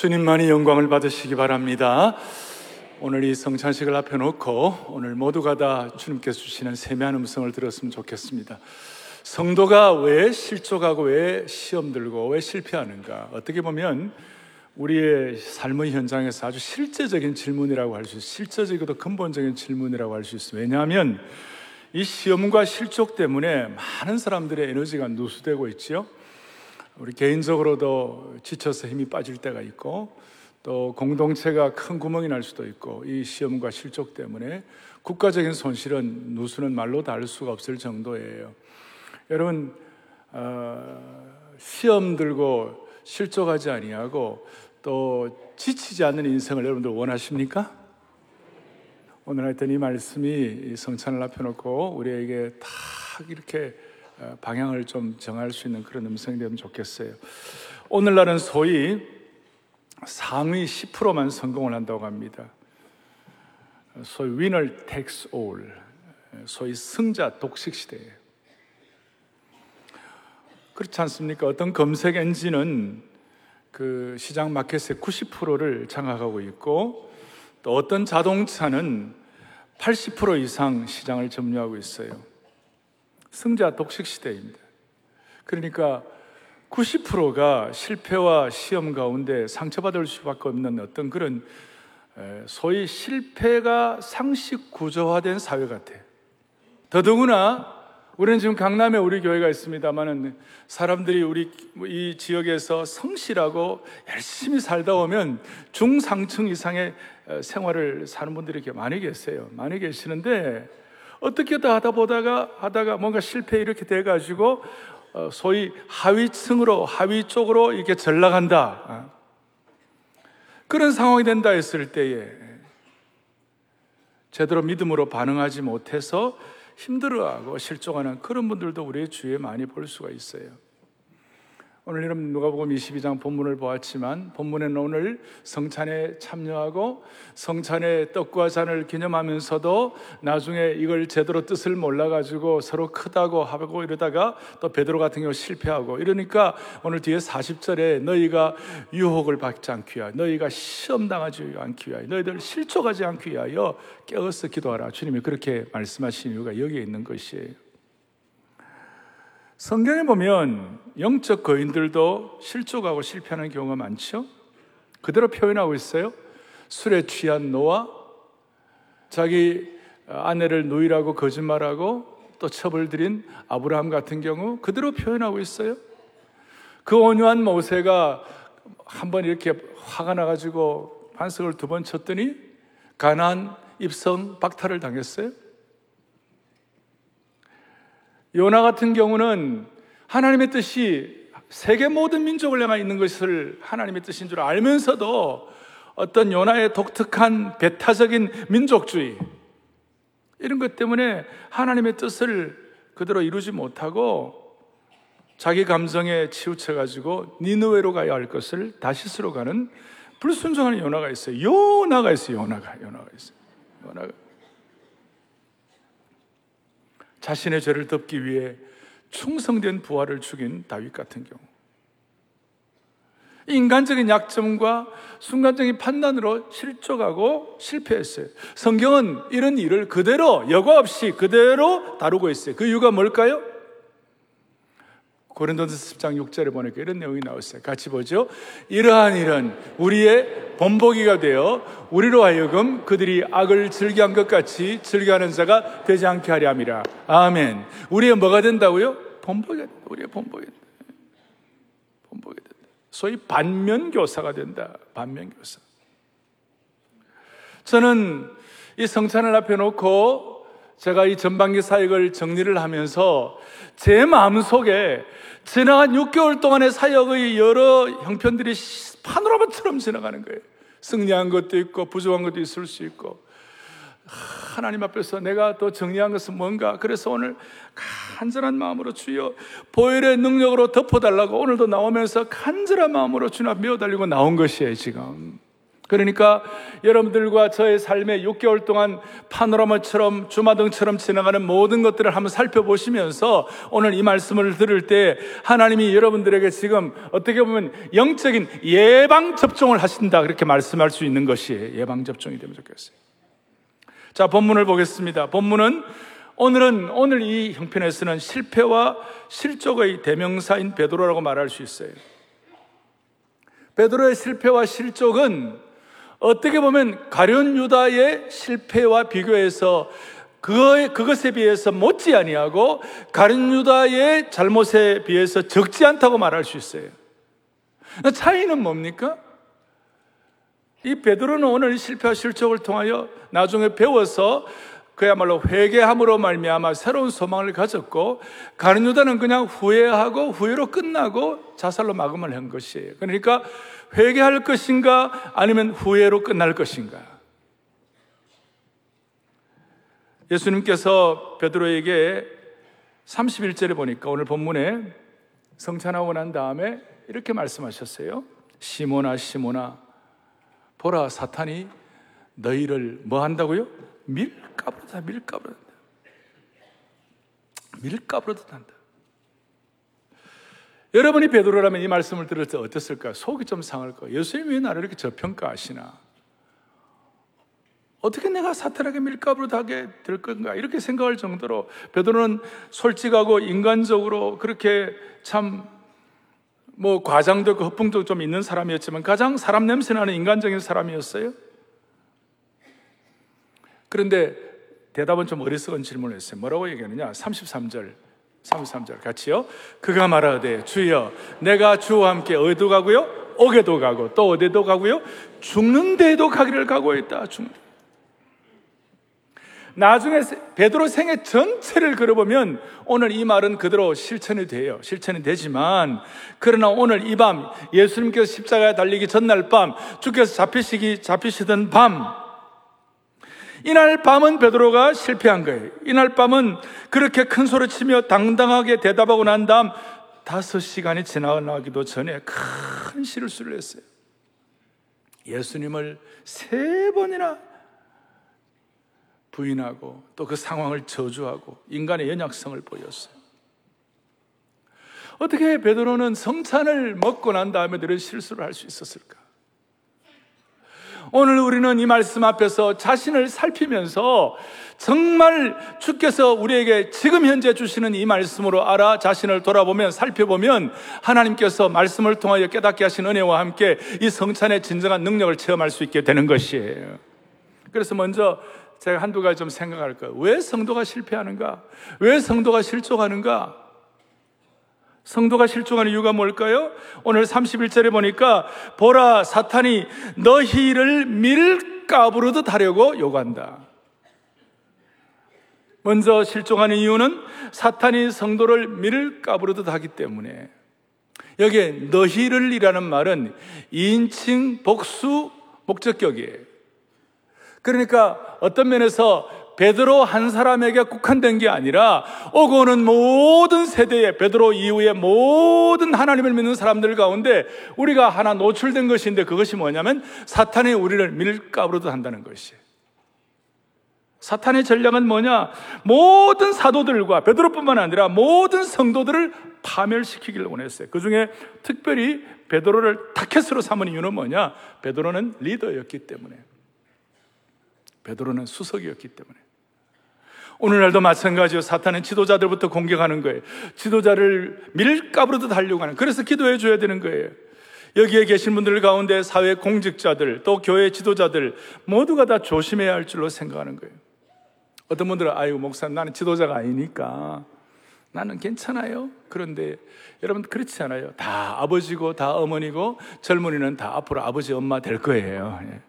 주님만이 영광을 받으시기 바랍니다. 오늘 이 성찬식을 앞에 놓고 오늘 모두가 다 주님께서 주시는 세미한 음성을 들었으면 좋겠습니다. 성도가 왜 실족하고 왜 시험 들고 왜 실패하는가? 어떻게 보면 우리의 삶의 현장에서 아주 실제적인 질문이라고 할 수 있어요. 실제적이고 근본적인 질문이라고 할 수 있어요. 왜냐하면 이 시험과 실족 때문에 많은 사람들의 에너지가 누수되고 있지요. 우리 개인적으로도 지쳐서 힘이 빠질 때가 있고 또 공동체가 큰 구멍이 날 수도 있고 이 시험과 실족 때문에 국가적인 손실은 누수는 말로 다할 수가 없을 정도예요. 여러분 어, 시험 들고 실족하지 아니하고 또 지치지 않는 인생을 여러분들 원하십니까? 오늘 하여튼 이 말씀이 성찬을 앞에 놓고 우리에게 딱 이렇게 어, 방향을 좀 정할 수 있는 그런 음성이 되면 좋겠어요. 오늘날은 소위 상위 10%만 성공을 한다고 합니다. 소위 winner takes all, 소위 승자 독식 시대예요. 그렇지 않습니까? 어떤 검색 엔진은 그 시장 마켓의 90%를 장악하고 있고 또 어떤 자동차는 80% 이상 시장을 점유하고 있어요. 승자 독식 시대입니다. 그러니까 90%가 실패와 시험 가운데 상처받을 수밖에 없는 어떤 그런 소위 실패가 상식 구조화된 사회 같아요. 더더구나 우리는 지금 강남에 우리 교회가 있습니다만은 사람들이 우리 이 지역에서 성실하고 열심히 살다 오면 중상층 이상의 생활을 사는 분들이 이렇게 많이 계세요. 많이 계시는데 어떻게 다 하다 보다가 하다가 뭔가 실패 이렇게 돼가지고 어, 소위 하위층으로 하위 쪽으로 이렇게 전락한다. 어. 그런 상황이 된다 했을 때에 제대로 믿음으로 반응하지 못해서 힘들어하고 실종하는 그런 분들도 우리의 주위에 많이 볼 수가 있어요. 오늘 여러분 누가복음 22장 본문을 보았지만 본문에는 오늘 성찬에 참여하고 성찬의 떡과 잔을 기념하면서도 나중에 이걸 제대로 뜻을 몰라 가지고 서로 크다고 하고 이러다가 또 베드로 같은 경우 실패하고 이러니까 오늘 뒤에 40절에 너희가 유혹을 받지 않기 위하여 너희가 시험 당하지 않기 위하여 너희들 실족하지 않기 위하여 깨어서 기도하라 주님이 그렇게 말씀하신 이유가 여기에 있는 것이에요. 성경에 보면 영적 거인들도 실족하고 실패하는 경우가 많죠. 그대로 표현하고 있어요. 술에 취한 노아, 자기 아내를 누이라고 거짓말하고 또 처벌 들인 아브라함 같은 경우 그대로 표현하고 있어요. 그 온유한 모세가 한 번 이렇게 화가 나가지고 반석을 두 번 쳤더니 가난 입성 박탈을 당했어요. 요나 같은 경우는 하나님의 뜻이 세계 모든 민족을 향해 있는 것을 하나님의 뜻인 줄 알면서도 어떤 요나의 독특한 배타적인 민족주의 이런 것 때문에 하나님의 뜻을 그대로 이루지 못하고 자기 감정에 치우쳐 가지고 니느웨로 가야 할 것을 다시스로 가는 불순종하는 요나가 있어요. 요나가 있어요. 요나가 요나가 있어요. 요나가 자신의 죄를 덮기 위해 충성된 부하를 죽인 다윗 같은 경우. 인간적인 약점과 순간적인 판단으로 실족하고 실패했어요. 성경은 이런 일을 그대로 여과 없이 그대로 다루고 있어요. 그 이유가 뭘까요? 고린도서 10장 6절에 보니까 이런 내용이 나왔어요. 같이 보죠. 이러한 일은 우리의 본보기가 되어 우리로 하여금 그들이 악을 즐겨한 것 같이 즐겨하는 자가 되지 않게 하려 함이라. 아멘. 우리의 뭐가 된다고요? 본보기가 된다. 우리의 본보기가 된다. 본보기가 된다. 소위 반면 교사가 된다. 반면 교사. 저는 이 성찬을 앞에 놓고 제가 이 전반기 사역을 정리를 하면서 제 마음 속에 지나간 6개월 동안의 사역의 여러 형편들이 파노라마처럼 지나가는 거예요. 승리한 것도 있고 부족한 것도 있을 수 있고. 하나님 앞에서 내가 더 정리한 것은 뭔가? 그래서 오늘 간절한 마음으로 주여 보혈의 능력으로 덮어달라고 오늘도 나오면서 간절한 마음으로 앞 메어달리고 나온 것이에요 지금 그러니까 여러분들과 저의 삶에 6개월 동안 파노라마처럼 주마등처럼 지나가는 모든 것들을 한번 살펴보시면서 오늘 이 말씀을 들을 때 하나님이 여러분들에게 지금 어떻게 보면 영적인 예방접종을 하신다. 그렇게 말씀할 수 있는 것이 예방접종이 되면 좋겠어요. 자, 본문을 보겠습니다. 본문은 오늘은, 오늘 이 형편에서는 실패와 실족의 대명사인 베드로라고 말할 수 있어요. 베드로의 실패와 실족은 어떻게 보면 가룟 유다의 실패와 비교해서 그거에, 그것에 비해서 못지 아니하고 가룟 유다의 잘못에 비해서 적지 않다고 말할 수 있어요. 차이는 뭡니까? 이 베드로는 오늘 실패와 실족을 통하여 나중에 배워서 그야말로 회개함으로 말미암아 새로운 소망을 가졌고 가룟 유다는 그냥 후회하고 후회로 끝나고 자살로 마감을 한 것이에요. 그러니까 회개할 것인가 아니면 후회로 끝날 것인가? 예수님께서 베드로에게 31절에 보니까 오늘 본문에 성찬하고 난 다음에 이렇게 말씀하셨어요. 시모나 시모나 보라 사탄이 너희를 뭐 한다고요? 밀가부르다 밀가부르다 밀가부르다 한다. 여러분이 베드로라면 이 말씀을 들을 때 어땠을까? 속이 좀 상할 거예요. 예수님이 왜 나를 이렇게 저평가하시나? 어떻게 내가 사탄에게 밀가부로 하게 될 건가? 이렇게 생각할 정도로 베드로는 솔직하고 인간적으로 그렇게 참 뭐 과장도 있고 허풍도 좀 있는 사람이었지만 가장 사람 냄새 나는 인간적인 사람이었어요. 그런데 대답은 좀 어리석은 질문을 했어요. 뭐라고 얘기하느냐? 33절. 33절 같이요. 그가 말하되 주여 내가 주와 함께 어디도 가고요 오게도 가고 또 어디도 가고요 죽는 데도 가기를 각오했다. 죽는 나중에 베드로 생애 전체를 걸어보면 오늘 이 말은 그대로 실천이 돼요. 실천이 되지만 그러나 오늘 이 밤 예수님께서 십자가에 달리기 전날 밤 주께서 잡히시기 잡히시던 밤 이날 밤은 베드로가 실패한 거예요. 이날 밤은 그렇게 큰 소리 치며 당당하게 대답하고 난 다음 다섯 시간이 지나가기도 전에 큰 실수를 했어요. 예수님을 세 번이나 부인하고 또 그 상황을 저주하고 인간의 연약성을 보였어요. 어떻게 베드로는 성찬을 먹고 난 다음에 이런 실수를 할 수 있었을까? 오늘 우리는 이 말씀 앞에서 자신을 살피면서 정말 주께서 우리에게 지금 현재 주시는 이 말씀으로 알아 자신을 돌아보면 살펴보면 하나님께서 말씀을 통하여 깨닫게 하신 은혜와 함께 이 성찬의 진정한 능력을 체험할 수 있게 되는 것이에요. 그래서 먼저 제가 한두 가지 좀 생각할 거예요. 왜 성도가 실패하는가? 왜 성도가 실족하는가? 성도가 실종하는 이유가 뭘까요? 오늘 31절에 보니까 보라 사탄이 너희를 밀가부르듯 하려고 요구한다. 먼저 실종하는 이유는 사탄이 성도를 밀가부르듯 하기 때문에 여기에 너희를이라는 말은 인칭 복수 목적격이에요. 그러니까 어떤 면에서 베드로 한 사람에게 국한된 게 아니라 오고 오는 모든 세대에 베드로 이후에 모든 하나님을 믿는 사람들 가운데 우리가 하나 노출된 것인데 그것이 뭐냐면 사탄이 우리를 밀가부로도 한다는 것이에요. 사탄의 전략은 뭐냐? 모든 사도들과 베드로뿐만 아니라 모든 성도들을 파멸시키기를 원했어요. 그 중에 특별히 베드로를 타켓으로 삼은 이유는 뭐냐? 베드로는 리더였기 때문에. 베드로는 수석이었기 때문에. 오늘날도 마찬가지요. 사탄은 지도자들부터 공격하는 거예요. 지도자를 밀가부르듯 하려고 하는. 그래서 기도해 줘야 되는 거예요. 여기에 계신 분들 가운데 사회 공직자들, 또 교회 지도자들 모두가 다 조심해야 할 줄로 생각하는 거예요. 어떤 분들은 아이고 목사님 나는 지도자가 아니니까 나는 괜찮아요. 그런데 여러분 그렇지 않아요. 다 아버지고 다 어머니고 젊은이는 다 앞으로 아버지 엄마 될 거예요. 예.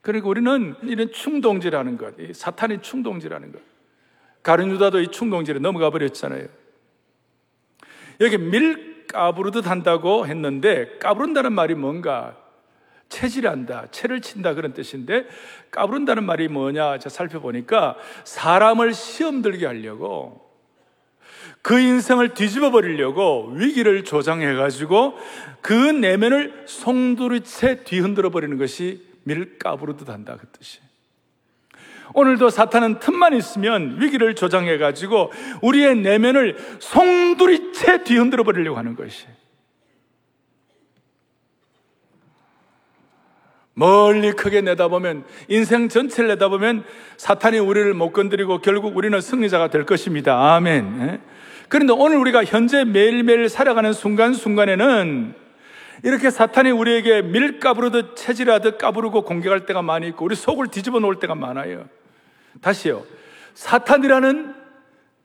그리고 우리는 이런 충동지라는 것, 사탄이 충동지라는 것. 가룟 유다도 이 충동질에 넘어가 버렸잖아요. 여기 밀 까부르듯 한다고 했는데 까부른다는 말이 뭔가 체질한다, 체를 친다 그런 뜻인데 까부른다는 말이 뭐냐 저 살펴보니까 사람을 시험 들게 하려고 그 인생을 뒤집어 버리려고 위기를 조장해 가지고 그 내면을 송두리째 뒤흔들어 버리는 것이 밀가부르듯 한다 그 뜻이. 오늘도 사탄은 틈만 있으면 위기를 조장해 가지고 우리의 내면을 송두리째 뒤흔들어 버리려고 하는 것이. 멀리 크게 내다보면 인생 전체를 내다보면 사탄이 우리를 못 건드리고 결국 우리는 승리자가 될 것입니다. 아멘. 예? 그런데 오늘 우리가 현재 매일매일 살아가는 순간순간에는 이렇게 사탄이 우리에게 밀가부르듯 체질하듯 까부르고 공격할 때가 많이 있고 우리 속을 뒤집어 놓을 때가 많아요. 다시요. 사탄이라는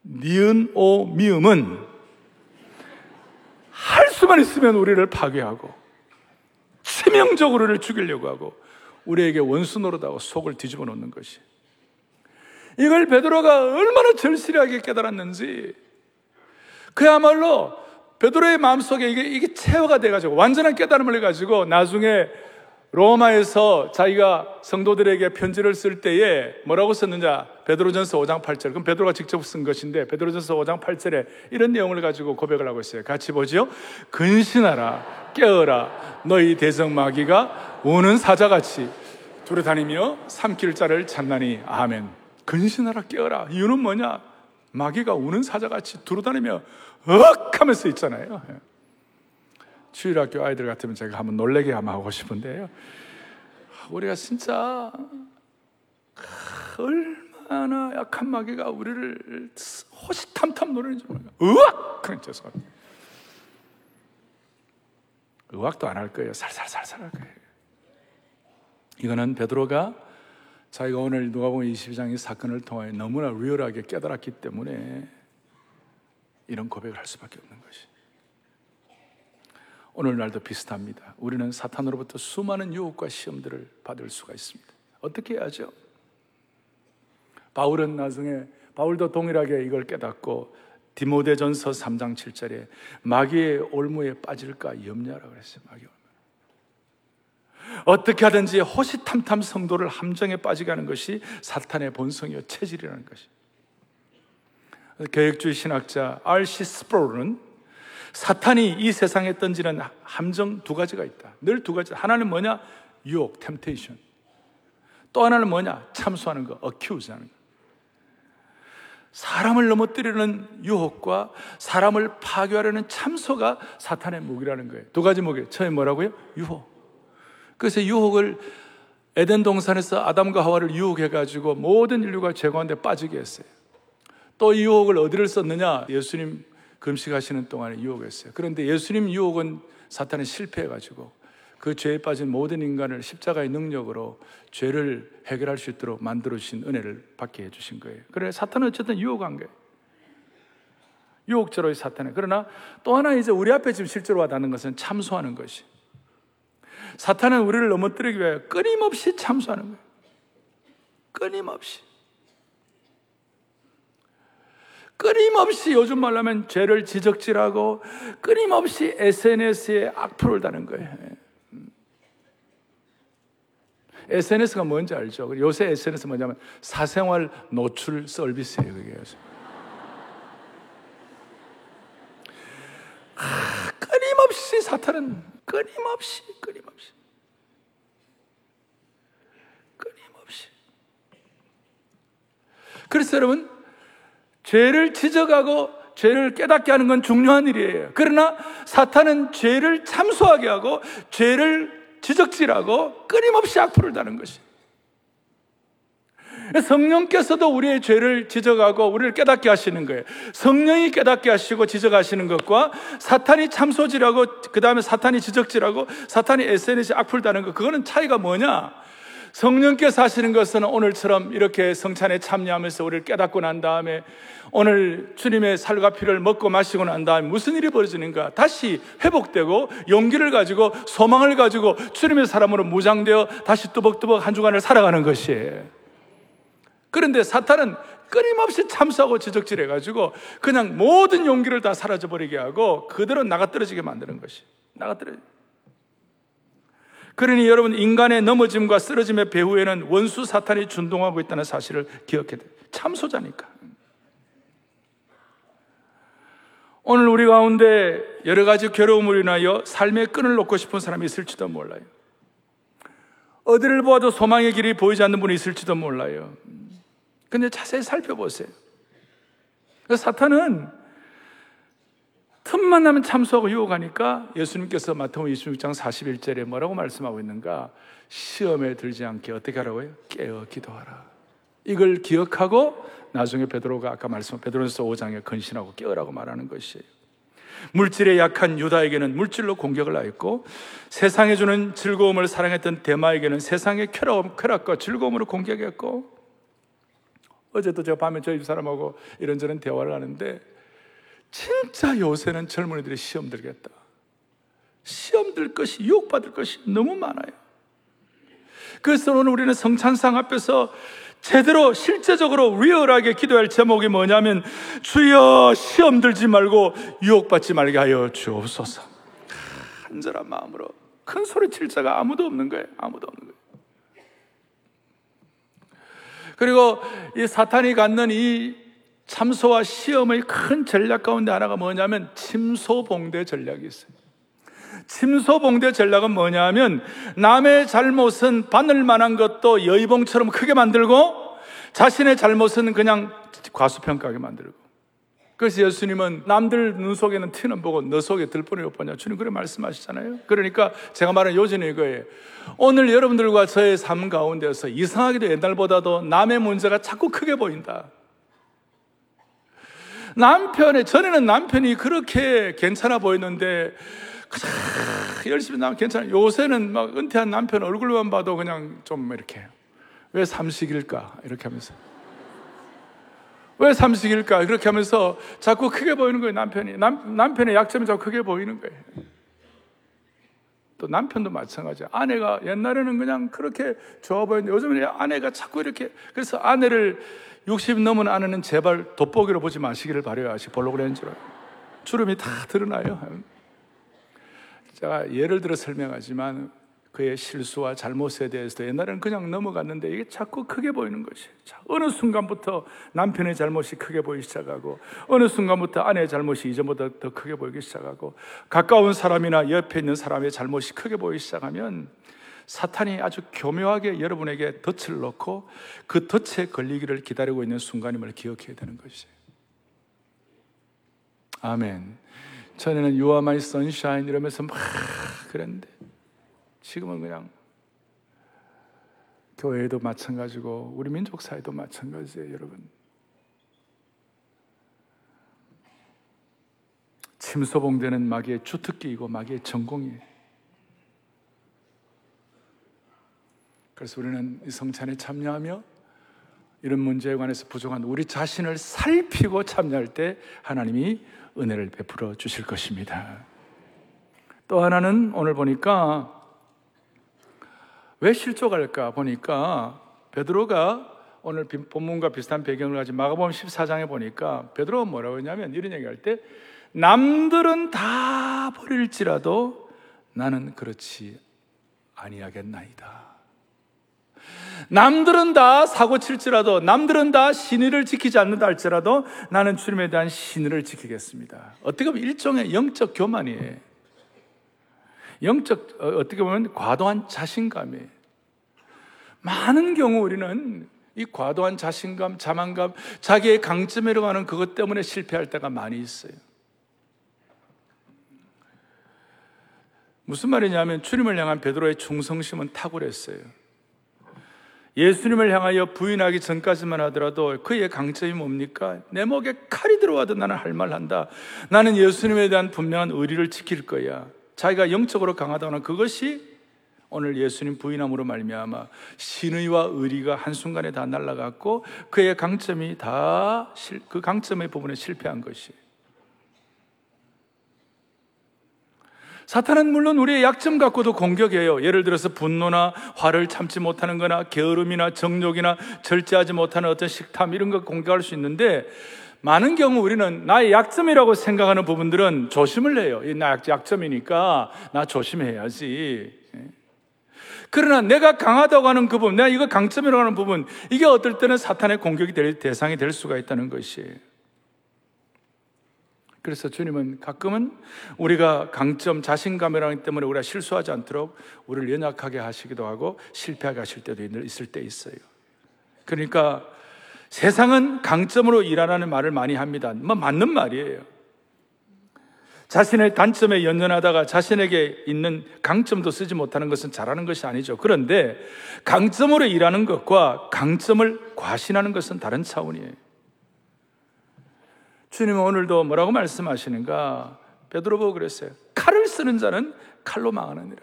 니은 오 미음은 할 수만 있으면 우리를 파괴하고 치명적으로 를 죽이려고 하고 우리에게 원수 노릇하고 속을 뒤집어 놓는 것이. 이걸 베드로가 얼마나 절실하게 깨달았는지 그야말로 베드로의 마음속에 이게, 이게 체화가 돼 가지고 완전한 깨달음을 해 가지고 나중에 로마에서 자기가 성도들에게 편지를 쓸 때에 뭐라고 썼느냐? 베드로전서 5장 8절. 그럼 베드로가 직접 쓴 것인데 베드로전서 5장 8절에 이런 내용을 가지고 고백을 하고 있어요. 같이 보죠. 근신하라, 깨어라. 너희 대성 마귀가 우는 사자같이 두루다니며 삼킬 자를 찾나니 아멘. 근신하라, 깨어라. 이유는 뭐냐? 마귀가 우는 사자같이 두루다니며 억 하면서 있잖아요. 예. 주일학교 아이들 같으면 제가 한번 놀래게 한번 하고 싶은데요. 우리가 진짜 얼마나 약한 마귀가 우리를 호시탐탐 노리는지 모르요 으악! 그런 죄송합니다. 의학도 안 할 거예요. 살살살살 할 거예요. 이거는 베드로가 자기가 오늘 누가복음 22장 이 사건을 통하여 너무나 리얼하게 깨달았기 때문에 이런 고백을 할 수밖에 없는 것이. 오늘날도 비슷합니다. 우리는 사탄으로부터 수많은 유혹과 시험들을 받을 수가 있습니다. 어떻게 해야죠? 바울은 나중에 바울도 동일하게 이걸 깨닫고 디모데전서 3장 7절에 마귀의 올무에 빠질까 염려하라 그랬어요. 마귀 어떻게 하든지 호시탐탐 성도를 함정에 빠지게 하는 것이 사탄의 본성이요 체질이라는 것이. 교육주의 신학자 R.C. 스프로는 사탄이 이 세상에 던지는 함정 두 가지가 있다. 늘 두 가지. 하나는 뭐냐? 유혹, 템테이션. 또 하나는 뭐냐? 참수하는 거, 어큐즈 하는 거. 사람을 넘어뜨리는 유혹과 사람을 파괴하려는 참소가 사탄의 무기라는 거예요. 두 가지 무기. 처음에 뭐라고요? 유혹. 그래서 유혹을 에덴 동산에서 아담과 하와를 유혹해가지고 모든 인류가 죄가운데 빠지게 했어요. 또 유혹을 어디를 썼느냐? 예수님 금식하시는 동안에 유혹했어요. 그런데 예수님 유혹은 사탄이 실패해가지고 그 죄에 빠진 모든 인간을 십자가의 능력으로 죄를 해결할 수 있도록 만들어 주신 은혜를 받게 해주신 거예요. 그래 사탄은 어쨌든 유혹한 거예요. 유혹자로의 사탄에. 그러나 또 하나 이제 우리 앞에 지금 실제로 와닿는 것은 참소하는 것이. 사탄은 우리를 넘어뜨리기 위해 끊임없이 참소하는 거예요. 끊임없이. 끊임없이 요즘 말하면 죄를 지적질하고 끊임없이 SNS에 악플을 다는 거예요. SNS가 뭔지 알죠? 요새 SNS 뭐냐면 사생활 노출 서비스예요, 그게. 아, 끊임없이 사탄은 끊임없이 끊임없이 끊임없이 그래서 여러분 죄를 지적하고 죄를 깨닫게 하는 건 중요한 일이에요. 그러나 사탄은 죄를 참소하게 하고 죄를 지적질하고 끊임없이 악플을 다는 것이. 성령께서도 우리의 죄를 지적하고 우리를 깨닫게 하시는 거예요. 성령이 깨닫게 하시고 지적하시는 것과 사탄이 참소질하고 그 다음에 사탄이 지적질하고 사탄이 SNS에 악플 다는 것 그거는 차이가 뭐냐? 성령께서 하시는 것은 오늘처럼 이렇게 성찬에 참여하면서 우리를 깨닫고 난 다음에 오늘 주님의 살과 피를 먹고 마시고 난 다음에 무슨 일이 벌어지는가? 다시 회복되고 용기를 가지고 소망을 가지고 주님의 사람으로 무장되어 다시 뚜벅뚜벅 한 주간을 살아가는 것이에요. 그런데 사탄은 끊임없이 참수하고 지적질해가지고 그냥 모든 용기를 다 사라져버리게 하고 그대로 나가떨어지게 만드는 것이. 나가떨어지 그러니 여러분 인간의 넘어짐과 쓰러짐의 배후에는 원수 사탄이 준동하고 있다는 사실을 기억해야 돼요. 참소자니까. 오늘 우리 가운데 여러 가지 괴로움을 인하여 삶의 끈을 놓고 싶은 사람이 있을지도 몰라요. 어디를 보아도 소망의 길이 보이지 않는 분이 있을지도 몰라요. 근데 자세히 살펴보세요. 사탄은 틈만 나면 참수하고 유혹하니까 예수님께서 마태복음 26장 41절에 뭐라고 말씀하고 있는가? 시험에 들지 않게 어떻게 하라고요? 깨어 기도하라. 이걸 기억하고 나중에 베드로가 아까 말씀 베드로서 5장에 근신하고 깨어라고 말하는 것이에요. 물질에 약한 유다에게는 물질로 공격을 하였고 세상에 주는 즐거움을 사랑했던 대마에게는 세상의 쾌락, 쾌락과 즐거움으로 공격했고 어제도 제가 밤에 저희 사람하고 이런저런 대화를 하는데 진짜 요새는 젊은이들이 시험 들겠다. 시험 들 것이 유혹받을 것이 너무 많아요. 그래서 오늘 우리는 성찬상 앞에서 제대로 실제적으로 리얼하게 기도할 제목이 뭐냐면 주여 시험 들지 말고 유혹받지 말게 하여 주옵소서. 간절한 마음으로 큰 소리 칠 자가 아무도 없는 거예요. 아무도 없는 거예요. 그리고 이 사탄이 갖는 이 참소와 시험의 큰 전략 가운데 하나가 뭐냐면 침소봉대 전략이 있어요. 침소봉대 전략은 뭐냐면 남의 잘못은 바늘 만한 것도 여의봉처럼 크게 만들고 자신의 잘못은 그냥 과수평가하게 만들고. 그래서 예수님은 남들 눈 속에는 티는 보고 너 속에 못 보냐. 주님 그래 말씀하시잖아요. 그러니까 제가 말하는 요지는 이거예요. 오늘 여러분들과 저의 삶 가운데서 이상하게도 옛날보다도 남의 문제가 자꾸 크게 보인다 남편의 전에는 남편이 그렇게 괜찮아 보였는데 열심히 나면 괜찮아. 요새는 막 은퇴한 남편 얼굴만 봐도 그냥 좀 이렇게 왜 삼식일까 이렇게 하면서 왜 삼식일까 그렇게 하면서 자꾸 크게 보이는 거예요 남편이 남, 남편의 약점이 자꾸 크게 보이는 거예요. 또 남편도 마찬가지야. 아내가 옛날에는 그냥 그렇게 좋아 보였는데 요즘은 아내가 자꾸 이렇게 그래서 아내를 60 넘은 아내는 제발 돋보기로 보지 마시기를 바래야지 볼로그램즈로 주름이 다 드러나요. 제가 예를 들어 설명하지만 그의 실수와 잘못에 대해서도 옛날에는 그냥 넘어갔는데 이게 자꾸 크게 보이는 것이 어느 순간부터 남편의 잘못이 크게 보이기 시작하고 어느 순간부터 아내의 잘못이 이전보다 더 크게 보이기 시작하고 가까운 사람이나 옆에 있는 사람의 잘못이 크게 보이기 시작하면 사탄이 아주 교묘하게 여러분에게 덫을 놓고 그 덫에 걸리기를 기다리고 있는 순간임을 기억해야 되는 것이에요. 아멘. 전에는 You are my sunshine 이러면서 막 그랬는데 지금은 그냥 교회에도 마찬가지고 우리 민족 사회도 마찬가지예요, 여러분. 침소봉되는 마귀의 주특기이고 마귀의 전공이에요. 그래서 우리는 이 성찬에 참여하며 이런 문제에 관해서 부족한 우리 자신을 살피고 참여할 때 하나님이 은혜를 베풀어 주실 것입니다. 또 하나는 오늘 보니까 왜 실족할까 보니까 베드로가 오늘 본문과 비슷한 배경을 가진 마가복음 14장에 보니까 베드로가 뭐라고 했냐면 이런 얘기할 때 남들은 다 버릴지라도 나는 그렇지 아니하겠나이다. 남들은 다 사고 칠지라도, 남들은 다 신의를 지키지 않는다 할지라도 나는 주님에 대한 신의를 지키겠습니다. 어떻게 보면 일종의 영적 교만이에요. 영적, 어, 어떻게 보면 과도한 자신감이에요. 많은 경우 우리는 이 과도한 자신감, 자만감, 자기의 강점이라고 하는 그것 때문에 실패할 때가 많이 있어요. 무슨 말이냐면 주님을 향한 베드로의 충성심은 탁월했어요. 예수님을 향하여 부인하기 전까지만 하더라도 그의 강점이 뭡니까? 내 목에 칼이 들어와도 나는 할 말 한다. 나는 예수님에 대한 분명한 의리를 지킬 거야. 자기가 영적으로 강하다는 그것이 오늘 예수님 부인함으로 말미암아 신의와 의리가 한순간에 다 날아갔고 그의 강점이 다 그 강점의 부분에 실패한 것이 사탄은 물론 우리의 약점 갖고도 공격해요. 예를 들어서 분노나 화를 참지 못하는 거나 게으름이나 정욕이나 절제하지 못하는 어떤 식탐 이런 거 공격할 수 있는데 많은 경우 우리는 나의 약점이라고 생각하는 부분들은 조심을 해요. 나 약점이니까 나 조심해야지. 예. 그러나 내가 강하다고 하는 그 부분, 내가 이거 강점이라고 하는 부분, 이게 어떨 때는 사탄의 공격이 될 대상이 될 수가 있다는 것이에요. 그래서 주님은 가끔은 우리가 강점, 자신감이라는 때문에 우리가 실수하지 않도록 우리를 연약하게 하시기도 하고 실패하게 하실 때도 있을 때 있어요. 그러니까 세상은 강점으로 일하라는 말을 많이 합니다. 뭐 맞는 말이에요. 자신의 단점에 연연하다가 자신에게 있는 강점도 쓰지 못하는 것은 잘하는 것이 아니죠. 그런데 강점으로 일하는 것과 강점을 과신하는 것은 다른 차원이에요. 주님은 오늘도 뭐라고 말씀하시는가? 베드로 보고 그랬어요. 칼을 쓰는 자는 칼로 망하느니라.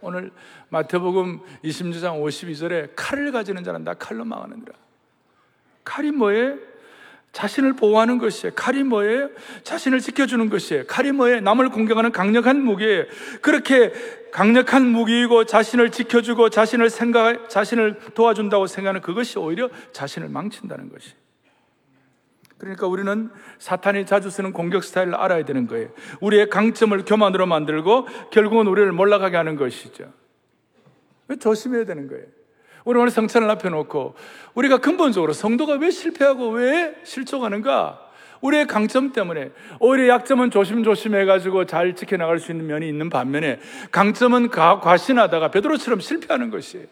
오늘 마태복음 26장 52절에 칼을 가지는 자는 다 칼로 망하느니라. 칼이 뭐예요? 자신을 보호하는 것이에요. 칼이 뭐예요? 자신을 지켜주는 것이에요. 칼이 뭐예요? 남을 공격하는 강력한 무기예요. 그렇게 강력한 무기이고 자신을 지켜주고 자신을 생각, 자신을 도와준다고 생각하는 그것이 오히려 자신을 망친다는 것이에요. 그러니까 우리는 사탄이 자주 쓰는 공격 스타일을 알아야 되는 거예요. 우리의 강점을 교만으로 만들고 결국은 우리를 몰락하게 하는 것이죠. 조심해야 되는 거예요. 우리 오늘 성찬을 앞에 놓고 우리가 근본적으로 성도가 왜 실패하고 왜 실족하는가? 우리의 강점 때문에 오히려 약점은 조심조심 해가지고 잘 지켜나갈 수 있는 면이 있는 반면에 강점은 과신하다가 베드로처럼 실패하는 것이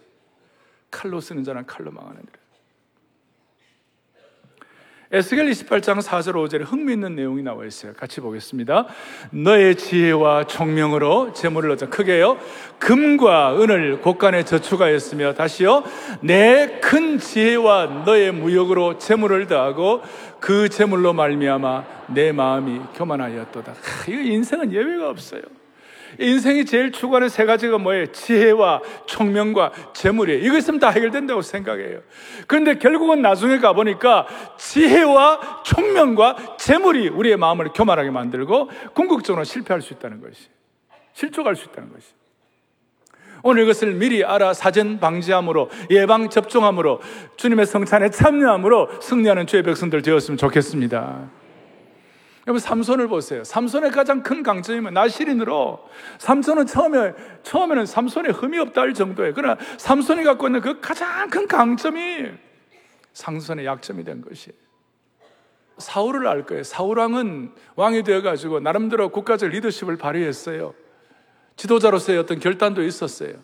칼로 쓰는 자는 칼로 망하는 일. 에스겔 28장 4절 5절에 흥미있는 내용이 나와 있어요. 같이 보겠습니다. 너의 지혜와 총명으로 재물을 얻자. 크게요. 금과 은을 곳간에 저축하였으며 다시요. 내 큰 지혜와 너의 무역으로 재물을 더하고 그 재물로 말미암아 내 마음이 교만하였도다. 이거 인생은 예외가 없어요. 인생이 제일 추구하는 세 가지가 뭐예요? 지혜와 총명과 재물이에요. 이거 있으면 다 해결된다고 생각해요. 그런데 결국은 나중에 가보니까 지혜와 총명과 재물이 우리의 마음을 교만하게 만들고 궁극적으로 실패할 수 있다는 것이. 실족할 수 있다는 것이. 오늘 이것을 미리 알아 사전 방지함으로 예방 접종함으로 주님의 성찬에 참여함으로 승리하는 주의 백성들 되었으면 좋겠습니다. 여러분 삼손을 보세요. 삼손의 가장 큰 강점이면 나시린으로 삼손은 처음에 처음에는 삼손에 흠이 없다 할 정도예요. 그러나 삼손이 갖고 있는 그 가장 큰 강점이 상손의 약점이 된 것이. 사울을 알 거예요. 사울 왕은 왕이 되어 가지고 나름대로 국가적 리더십을 발휘했어요. 지도자로서의 어떤 결단도 있었어요.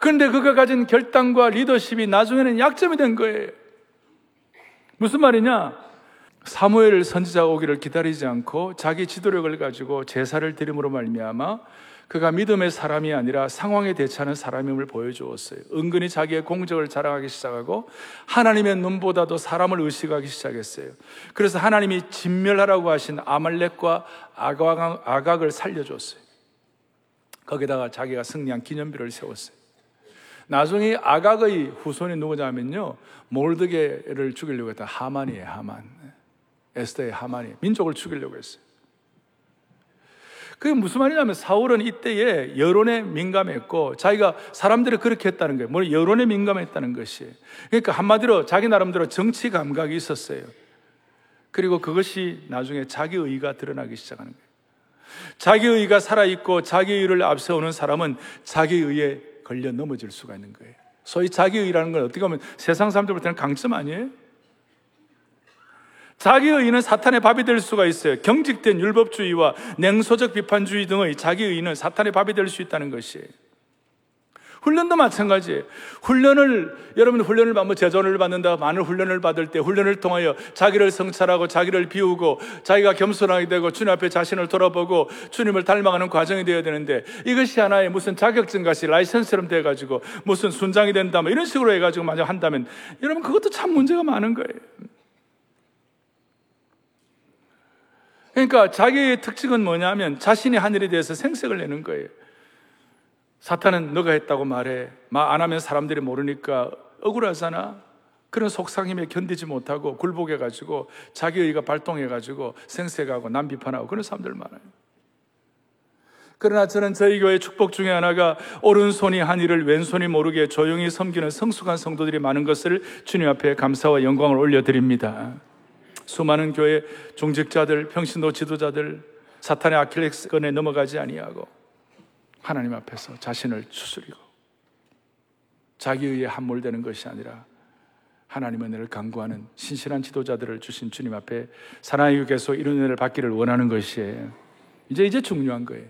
그런데 그가 가진 결단과 리더십이 나중에는 약점이 된 거예요. 무슨 말이냐? 사무엘 선지자 오기를 기다리지 않고 자기 지도력을 가지고 제사를 드림으로 말미암아 그가 믿음의 사람이 아니라 상황에 대처하는 사람임을 보여주었어요. 은근히 자기의 공적을 자랑하기 시작하고 하나님의 눈보다도 사람을 의식하기 시작했어요. 그래서 하나님이 진멸하라고 하신 아말렉과 아각, 아각을 살려줬어요. 거기다가 자기가 승리한 기념비를 세웠어요. 나중에 아각의 후손이 누구냐면요. 몰드게를 죽이려고 했던 하만이에요, 하만. 에스더의 하만이 민족을 죽이려고 했어요. 그게 무슨 말이냐면 사울은 이때에 여론에 민감했고 자기가 사람들이 그렇게 했다는 거예요. 뭐 여론에 민감했다는 것이. 그러니까 한마디로 자기 나름대로 정치 감각이 있었어요. 그리고 그것이 나중에 자기 의가 드러나기 시작하는 거예요. 자기 의가 살아있고 자기 의를 앞세우는 사람은 자기 의에 걸려 넘어질 수가 있는 거예요. 소위 자기 의라는 건 어떻게 보면 세상 사람들 볼 때는 강점 아니에요? 자기 의는 사탄의 밥이 될 수가 있어요. 경직된 율법주의와 냉소적 비판주의 등의 자기 의는 사탄의 밥이 될 수 있다는 것이에요. 훈련도 마찬가지예요. 훈련을, 여러분 훈련을 받면 제전을 받는다. 많은 훈련을 받을 때 훈련을 통하여 자기를 성찰하고 자기를 비우고 자기가 겸손하게 되고 주님 앞에 자신을 돌아보고 주님을 닮아가는 과정이 되어야 되는데 이것이 하나의 무슨 자격증 같이 라이선스처럼 돼가지고 무슨 순장이 된다. 뭐 이런 식으로 해가지고 만약 한다면 여러분 그것도 참 문제가 많은 거예요. 그러니까 자기의 특징은 뭐냐면 자신이 한 일에 대해서 생색을 내는 거예요. 사탄은 너가 했다고 말해. 말 안 하면 사람들이 모르니까 억울하잖아. 그런 속상임에 견디지 못하고 굴복해가지고 자기의가 발동해가지고 생색하고 남 비판하고 그런 사람들 많아요. 그러나 저는 저희 교회 축복 중에 하나가 오른손이 한 일을 왼손이 모르게 조용히 섬기는 성숙한 성도들이 많은 것을 주님 앞에 감사와 영광을 올려드립니다. 수많은 교회 종직자들, 평신도 지도자들 사탄의 아킬레스건에 넘어가지 아니하고 하나님 앞에서 자신을 추스리고 자기 의에 함몰되는 것이 아니라 하나님 은혜를 강구하는 신실한 지도자들을 주신 주님 앞에 사랑의 계속 이런 은혜를 받기를 원하는 것이에요. 이제 이제 중요한 거예요.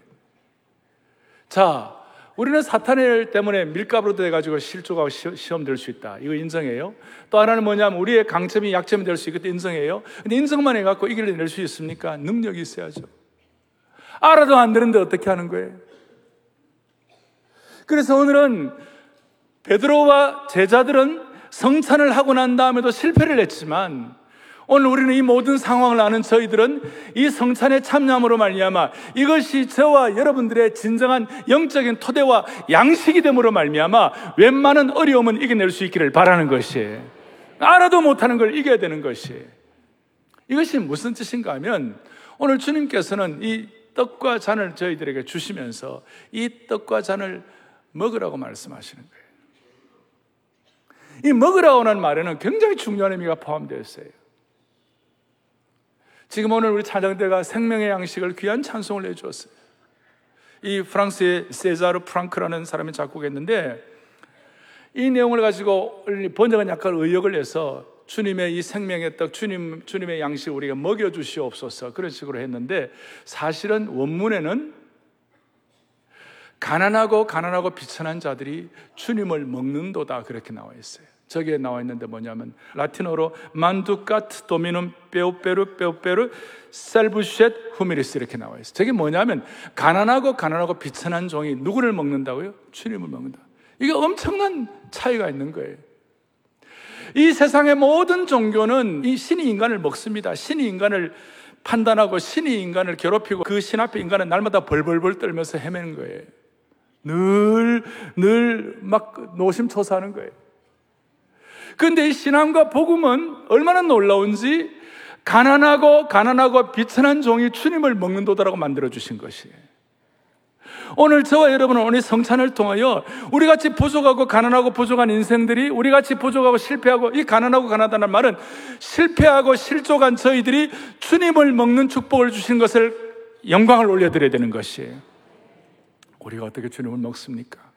자, 우리는 사탄의 때문에 밀가루로 돼가지고 실족하고 시험 될 수 있다. 이거 인정해요. 또 하나는 뭐냐면 우리의 강점이 약점이 될 수 있겠다. 인정해요. 근데 인정만 해갖고 이길 낼 수 있습니까? 능력이 있어야죠. 알아도 안 되는데 어떻게 하는 거예요? 그래서 오늘은 베드로와 제자들은 성찬을 하고 난 다음에도 실패를 했지만 오늘 우리는 이 모든 상황을 아는 저희들은 이 성찬에 참여함으로 말미암아 이것이 저와 여러분들의 진정한 영적인 토대와 양식이 됨으로 말미암아 웬만한 어려움은 이겨낼 수 있기를 바라는 것이에요. 알아도 못하는 걸 이겨야 되는 것이에요. 이것이 무슨 뜻인가 하면 오늘 주님께서는 이 떡과 잔을 저희들에게 주시면서 이 떡과 잔을 먹으라고 말씀하시는 거예요. 이 먹으라고는 말에는 굉장히 중요한 의미가 포함되어 있어요. 지금 오늘 우리 찬양대가 생명의 양식을 귀한 찬송을 해주었어요. 이 프랑스의 세자르 프랑크라는 사람이 작곡했는데 이 내용을 가지고 번역은 약간 의역을 해서 주님의 이 생명의 떡, 주님, 주님의 양식 우리가 먹여주시옵소서 그런 식으로 했는데 사실은 원문에는 가난하고 가난하고 비천한 자들이 주님을 먹는도다 그렇게 나와 있어요. 저기에 나와 있는데 뭐냐면 라틴어로 만두카트 도미눔 빼오빼르 빼오빼르 셀부쉣 후미리스 이렇게 나와 있어요. 저게 뭐냐면 가난하고 가난하고 비천한 종이 누구를 먹는다고요? 주님을 먹는다. 이게 엄청난 차이가 있는 거예요. 이 세상의 모든 종교는 이 신이 인간을 먹습니다. 신이 인간을 판단하고 신이 인간을 괴롭히고 그 신 앞에 인간은 날마다 벌벌벌 떨면서 헤매는 거예요. 늘, 늘 막 노심초사하는 거예요. 그런데 이 신앙과 복음은 얼마나 놀라운지 가난하고 가난하고 비천한 종이 주님을 먹는도다라고 만들어 주신 것이에요. 오늘 저와 여러분은 오늘 성찬을 통하여 우리 같이 부족하고 가난하고 부족한 인생들이 우리 같이 부족하고 실패하고 이 가난하고 가난하다는 말은 실패하고 실족한 저희들이 주님을 먹는 축복을 주신 것을 영광을 올려드려야 되는 것이에요. 우리가 어떻게 주님을 먹습니까?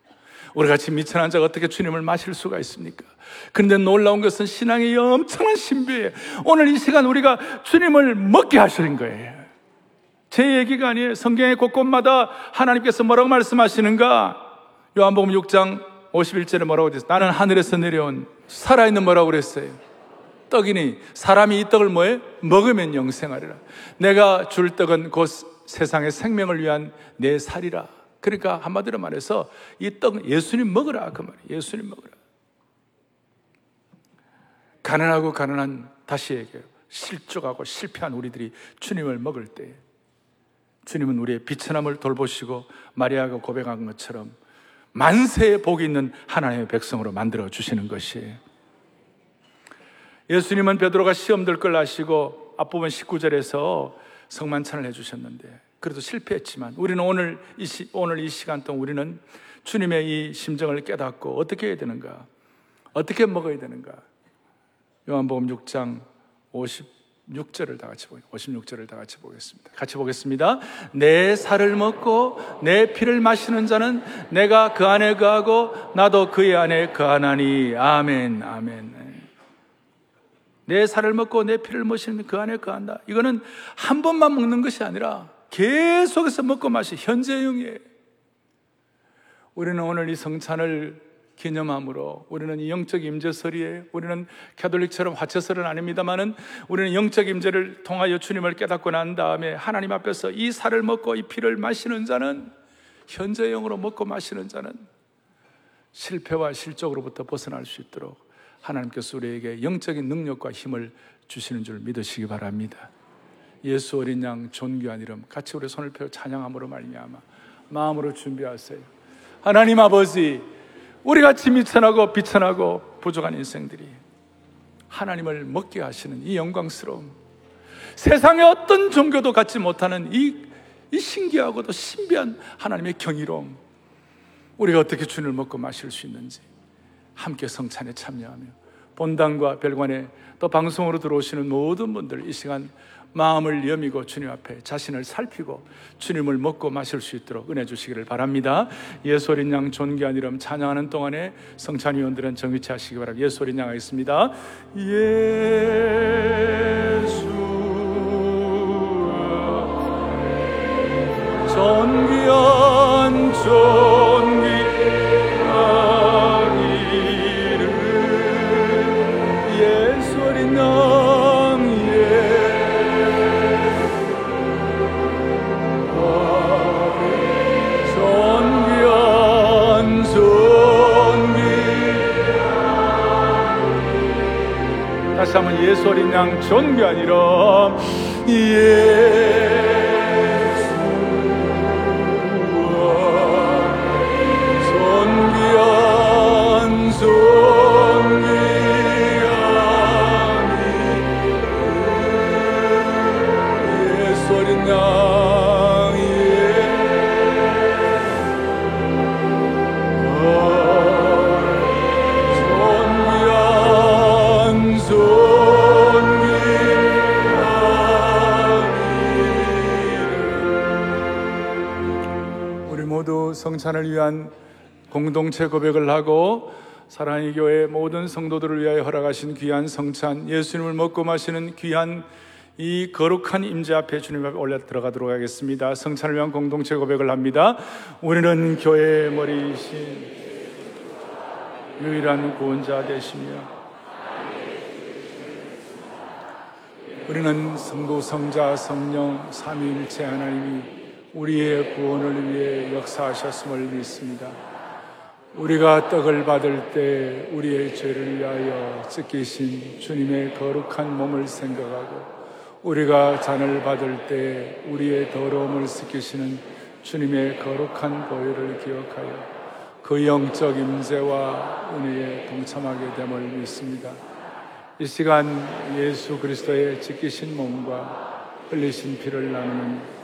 우리 같이 미천한 자가 어떻게 주님을 마실 수가 있습니까? 그런데 놀라운 것은 신앙의 엄청난 신비예요. 오늘 이 시간 우리가 주님을 먹게 하시는 거예요. 제 얘기가 아니에요. 성경의 곳곳마다 하나님께서 뭐라고 말씀하시는가? 요한복음 6장 51절에 뭐라고 되어 나는 하늘에서 내려온 살아있는 뭐라고 그랬어요? 떡이니 사람이 이 떡을 뭐해? 먹으면 영생하리라. 내가 줄 떡은 곧 세상의 생명을 위한 내 살이라. 그러니까 한마디로 말해서 이 떡 예수님 먹으라 그 말이에요. 예수님 먹으라. 가난하고 가난한 다시 얘기해요. 실족하고 실패한 우리들이 주님을 먹을 때 주님은 우리의 비천함을 돌보시고 마리아가 고백한 것처럼 만세의 복이 있는 하나님의 백성으로 만들어 주시는 것이에요. 예수님은 베드로가 시험 들걸 아시고 앞부분 19절에서 성만찬을 해주셨는데 그래도 실패했지만 우리는 오늘 이, 시, 오늘 이 시간 동안 우리는 주님의 이 심정을 깨닫고 어떻게 해야 되는가? 어떻게 먹어야 되는가? 요한복음 6장 56절을 다 같이 보요 56절을 다 같이 보겠습니다. 같이 보겠습니다. 내 살을 먹고 내 피를 마시는 자는 내가 그 안에 거하고 나도 그의 안에 거하나니 아멘 아멘. 내 살을 먹고 내 피를 마시는 그 안에 거한다. 이거는 한 번만 먹는 것이 아니라 계속해서 먹고 마시 현재형이에요. 우리는 오늘 이 성찬을 기념함으로 우리는 이 영적 임재설이에요. 우리는 캐톨릭처럼 화채설은 아닙니다만은 우리는 영적 임재를 통하여 주님을 깨닫고 난 다음에 하나님 앞에서 이 살을 먹고 이 피를 마시는 자는 현재형으로 먹고 마시는 자는 실패와 실족으로부터 벗어날 수 있도록 하나님께서 우리에게 영적인 능력과 힘을 주시는 줄 믿으시기 바랍니다. 예수 어린 양 존귀한 이름 같이 우리 손을 펴 찬양함으로 말미암아 마음으로 준비하세요. 하나님 아버지 우리 같이 미천하고 비천하고 부족한 인생들이 하나님을 먹게 하시는 이 영광스러움 세상의 어떤 종교도 갖지 못하는 이, 이 신기하고도 신비한 하나님의 경이로움 우리가 어떻게 주님을 먹고 마실 수 있는지 함께 성찬에 참여하며 본당과 별관에 또 방송으로 들어오시는 모든 분들 이 시간 마음을 여미고 주님 앞에 자신을 살피고 주님을 먹고 마실 수 있도록 은혜 주시기를 바랍니다. 예수 어린 양 존귀한 이름 찬양하는 동안에 성찬 위원들은 정위치 하시기 바랍니다. 예수 어린 양 하겠습니다. 예수 존귀한 예수 어린 양 예수 어린 양 이름 예 성찬을 위한 공동체 고백을 하고 사랑의 교회 모든 성도들을 위하여 허락하신 귀한 성찬 예수님을 먹고 마시는 귀한 이 거룩한 임재 앞에 주님 앞에 올려 들어가도록 하겠습니다. 성찬을 위한 공동체 고백을 합니다. 우리는 교회의 머리이신 유일한 구원자 되시며 우리는 성도 성자 성령 삼위일체 하나님이 우리의 구원을 위해 역사하셨음을 믿습니다. 우리가 떡을 받을 때 우리의 죄를 위하여 찢기신 주님의 거룩한 몸을 생각하고 우리가 잔을 받을 때 우리의 더러움을 씻기시는 주님의 거룩한 보혈을 기억하여 그 영적 임재와 은혜에 동참하게 됨을 믿습니다. 이 시간 예수 그리스도의 찢기신 몸과 흘리신 피를 나누는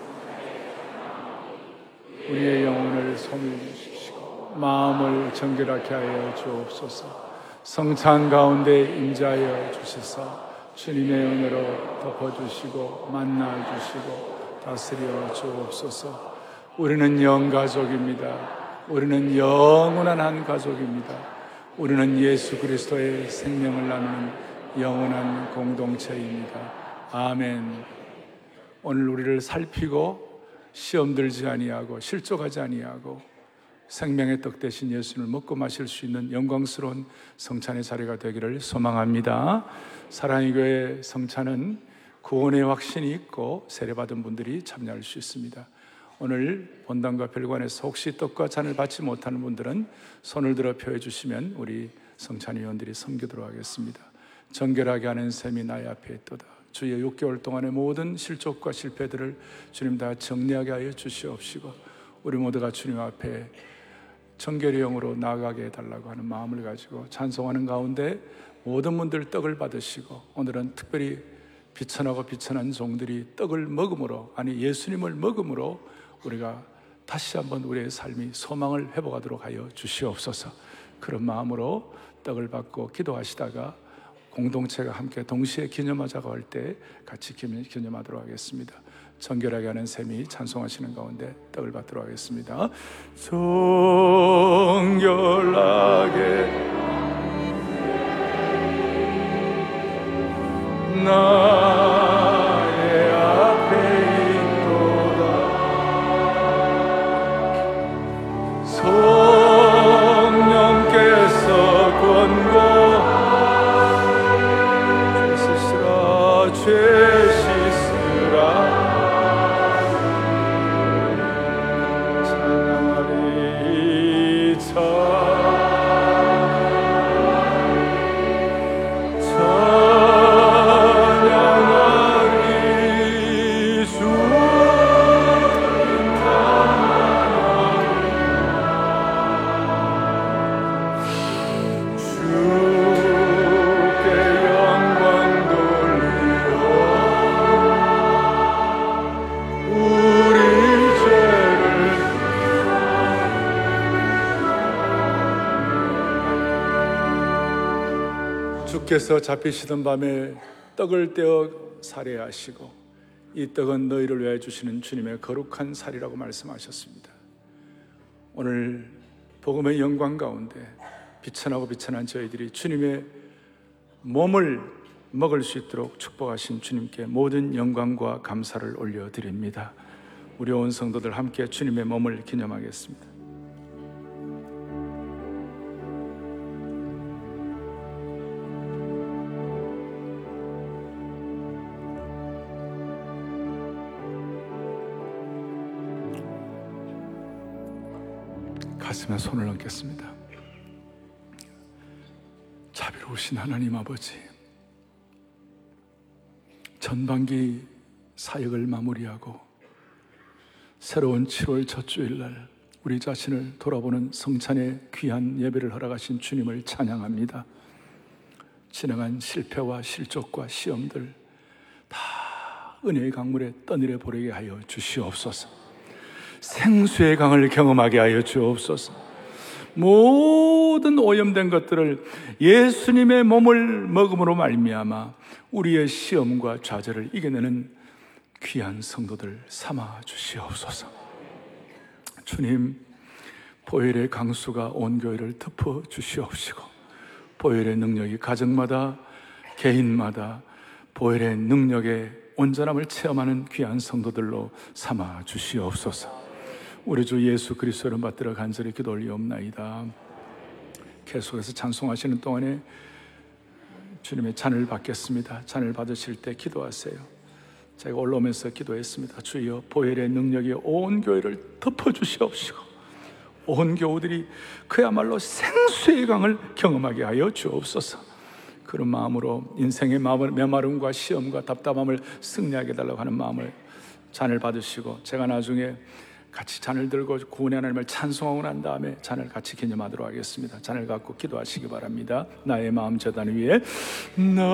우리의 영혼을 소멸 주시고 마음을 정결하게 하여 주옵소서. 성찬 가운데 임재하여 주셔서 주님의 은혜로 덮어주시고 만나주시고 다스려 주옵소서. 우리는 영가족입니다. 우리는 영원한 한 가족입니다. 우리는 예수 그리스도의 생명을 나누는 영원한 공동체입니다. 아멘. 오늘 우리를 살피고 시험 들지 아니하고 실족하지 아니하고 생명의 떡 대신 예수를 먹고 마실 수 있는 영광스러운 성찬의 자리가 되기를 소망합니다. 사랑의 교회 성찬은 구원의 확신이 있고 세례받은 분들이 참여할 수 있습니다. 오늘 본당과 별관에서 혹시 떡과 잔을 받지 못하는 분들은 손을 들어 표해 주시면 우리 성찬위원들이 섬기도록 하겠습니다. 정결하게 하는 셈이 나의 앞에 있도다. 주의 6개월 동안의 모든 실족과 실패들을 주님 다 정리하게 하여 주시옵시고 우리 모두가 주님 앞에 정결의 영으로 나아가게 해달라고 하는 마음을 가지고 찬송하는 가운데 모든 분들 떡을 받으시고 오늘은 특별히 비천하고 비천한 종들이 떡을 먹음으로 아니 예수님을 먹음으로 우리가 다시 한번 우리의 삶이 소망을 회복하도록 하여 주시옵소서. 그런 마음으로 떡을 받고 기도하시다가 공동체가 함께 동시에 기념하자고 할 때 같이 기념하도록 하겠습니다. 정결하게 하는 셈이 찬송하시는 가운데 떡을 받도록 하겠습니다. 정결하게 나 주께서 잡히시던 밤에 떡을 떼어 살해하시고 이 떡은 너희를 위하여 주시는 주님의 거룩한 살이라고 말씀하셨습니다. 오늘 복음의 영광 가운데 비천하고 비천한 저희들이 주님의 몸을 먹을 수 있도록 축복하신 주님께 모든 영광과 감사를 올려드립니다. 우리 온 성도들 함께 주님의 몸을 기념하겠습니다. 가슴에 손을 얹겠습니다. 자비로우신 하나님 아버지, 전반기 사역을 마무리하고 새로운 7월 첫 주일날 우리 자신을 돌아보는 성찬의 귀한 예배를 허락하신 주님을 찬양합니다. 지나간 실패와 실족과 시험들 다 은혜의 강물에 떠내려 보내게 하여 주시옵소서. 생수의 강을 경험하게 하여 주옵소서. 모든 오염된 것들을 예수님의 몸을 먹음으로 말미암아 우리의 시험과 좌절을 이겨내는 귀한 성도들 삼아 주시옵소서. 주님, 보혈의 강수가 온 교회를 덮어 주시옵시고, 보혈의 능력이 가정마다, 개인마다 보혈의 능력의 온전함을 체험하는 귀한 성도들로 삼아 주시옵소서. 우리 주 예수 그리스도를 받들어 간절히 기도 올리옵나이다. 계속해서 찬송하시는 동안에 주님의 잔을 받겠습니다. 잔을 받으실 때 기도하세요. 제가 올라오면서 기도했습니다. 주여 보혈의 능력이 온 교회를 덮어주시옵시고 온 교우들이 그야말로 생수의 강을 경험하게 하여 주옵소서. 그런 마음으로 인생의 메마름과 시험과 답답함을 승리하게 달라고 하는 마음을 잔을 받으시고 제가 나중에 같이 잔을 들고 구원의 하나님을 찬송하고 난 다음에 잔을 같이 기념하도록 하겠습니다. 잔을 갖고 기도하시기 바랍니다. 나의 마음 재단 위에 나의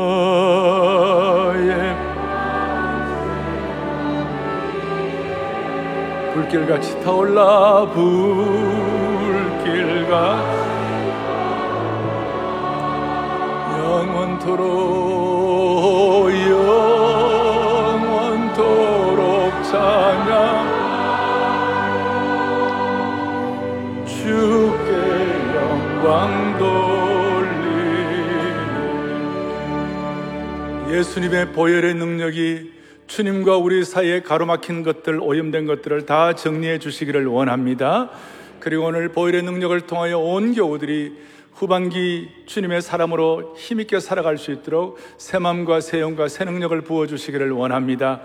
불길같이 타올라 불길같 영원토록 예수님의 보혈의 능력이 주님과 우리 사이에 가로막힌 것들, 오염된 것들을 다 정리해 주시기를 원합니다. 그리고 오늘 보혈의 능력을 통하여 온 교우들이 후반기 주님의 사람으로 힘있게 살아갈 수 있도록 새 마음과 새 영과 새 능력을 부어주시기를 원합니다.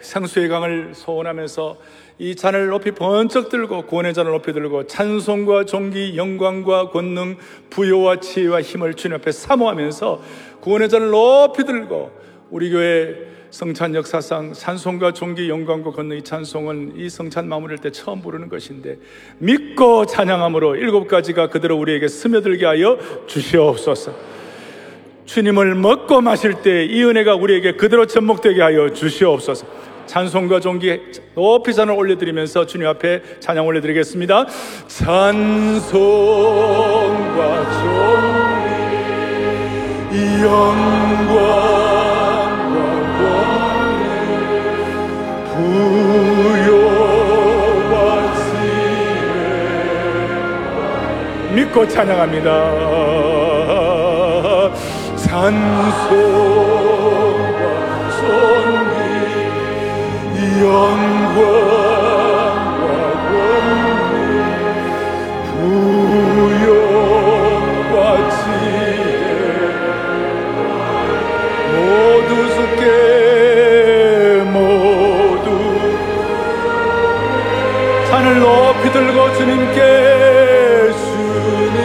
생수의 강을 소원하면서 이 잔을 높이 번쩍 들고 구원의 잔을 높이 들고 찬송과 종기 영광과 권능 부여와 지혜와 힘을 주님 앞에 사모하면서 구원의 잔을 높이 들고 우리 교회 성찬 역사상 찬송과 종기 영광과 권능 이 찬송은 이 성찬 마무리할 때 처음 부르는 것인데 믿고 찬양함으로 일곱 가지가 그대로 우리에게 스며들게 하여 주시옵소서. 주님을 먹고 마실 때 이 은혜가 우리에게 그대로 접목되게 하여 주시옵소서. 찬송과 종기 높이 산을 올려드리면서 주님 앞에 찬양 올려드리겠습니다. 찬송과 종기 믿고 찬양합니다. 찬송과 종기 영광 산을 높이 들고 주님께 주님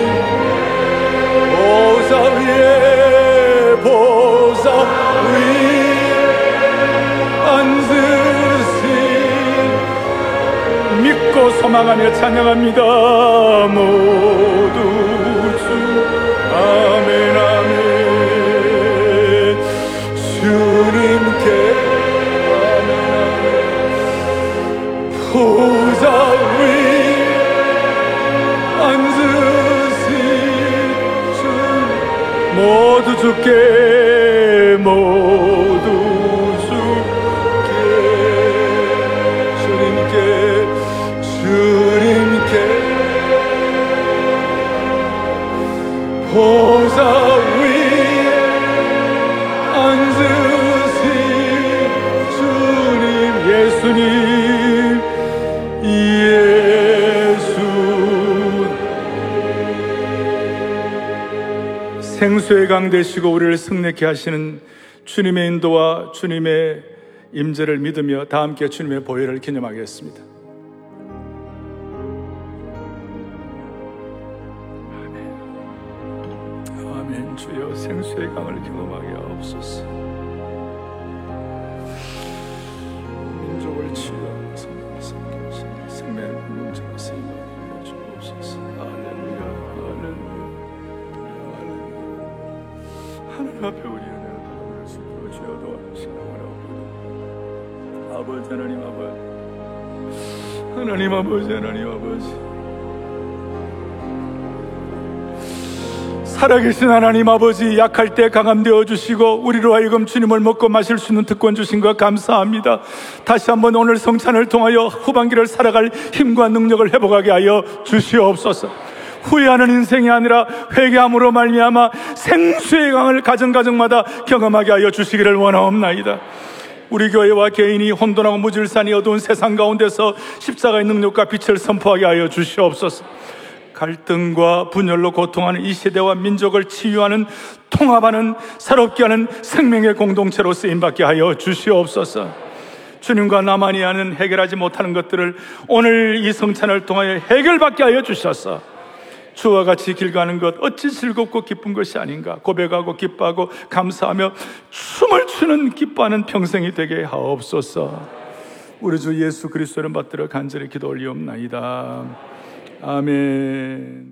보사 위에 보사 위에 앉으신 믿고 소망하며 찬양합니다. 모두 주 아멘 아멘. 주님께 아멘 아멘. 보좌 위 앉으신 주님 모두 주께 모 생수의 강 되시고 우리를 승리케 하시는 주님의 인도와 주님의 임재를 믿으며 다 함께 주님의 보혈을 기념하겠습니다. 아멘. 아멘. 주여 생수의 강을 앞에 우리 은혜를 받으며 주여 주여 바랍니다. 아버지 하나님 아버지 하나님 아버지 하나님 아버지 살아계신 하나님 아버지 약할 때 강함 되어 주시고 우리로 하여금 주님을 먹고 마실 수 있는 특권 주신 것 감사합니다. 다시 한번 오늘 성찬을 통하여 후반기를 살아갈 힘과 능력을 회복하게 하여 주시옵소서. 후회하는 인생이 아니라 회개함으로 말미암아 생수의 강을 가정 가정마다 경험하게 하여 주시기를 원하옵나이다. 우리 교회와 개인이 혼돈하고 무질산이 어두운 세상 가운데서 십자가의 능력과 빛을 선포하게 하여 주시옵소서. 갈등과 분열로 고통하는 이 시대와 민족을 치유하는 통합하는 새롭게 하는 생명의 공동체로 쓰임받게 하여 주시옵소서. 주님과 나만이 하는 해결하지 못하는 것들을 오늘 이 성찬을 통하여 해결받게 하여 주셔서 주와 같이 길 가는 것 어찌 즐겁고 기쁜 것이 아닌가 고백하고 기뻐하고 감사하며 춤을 추는 기뻐하는 평생이 되게 하옵소서. 우리 주 예수 그리스도를 받들어 간절히 기도 올리옵나이다. 아멘.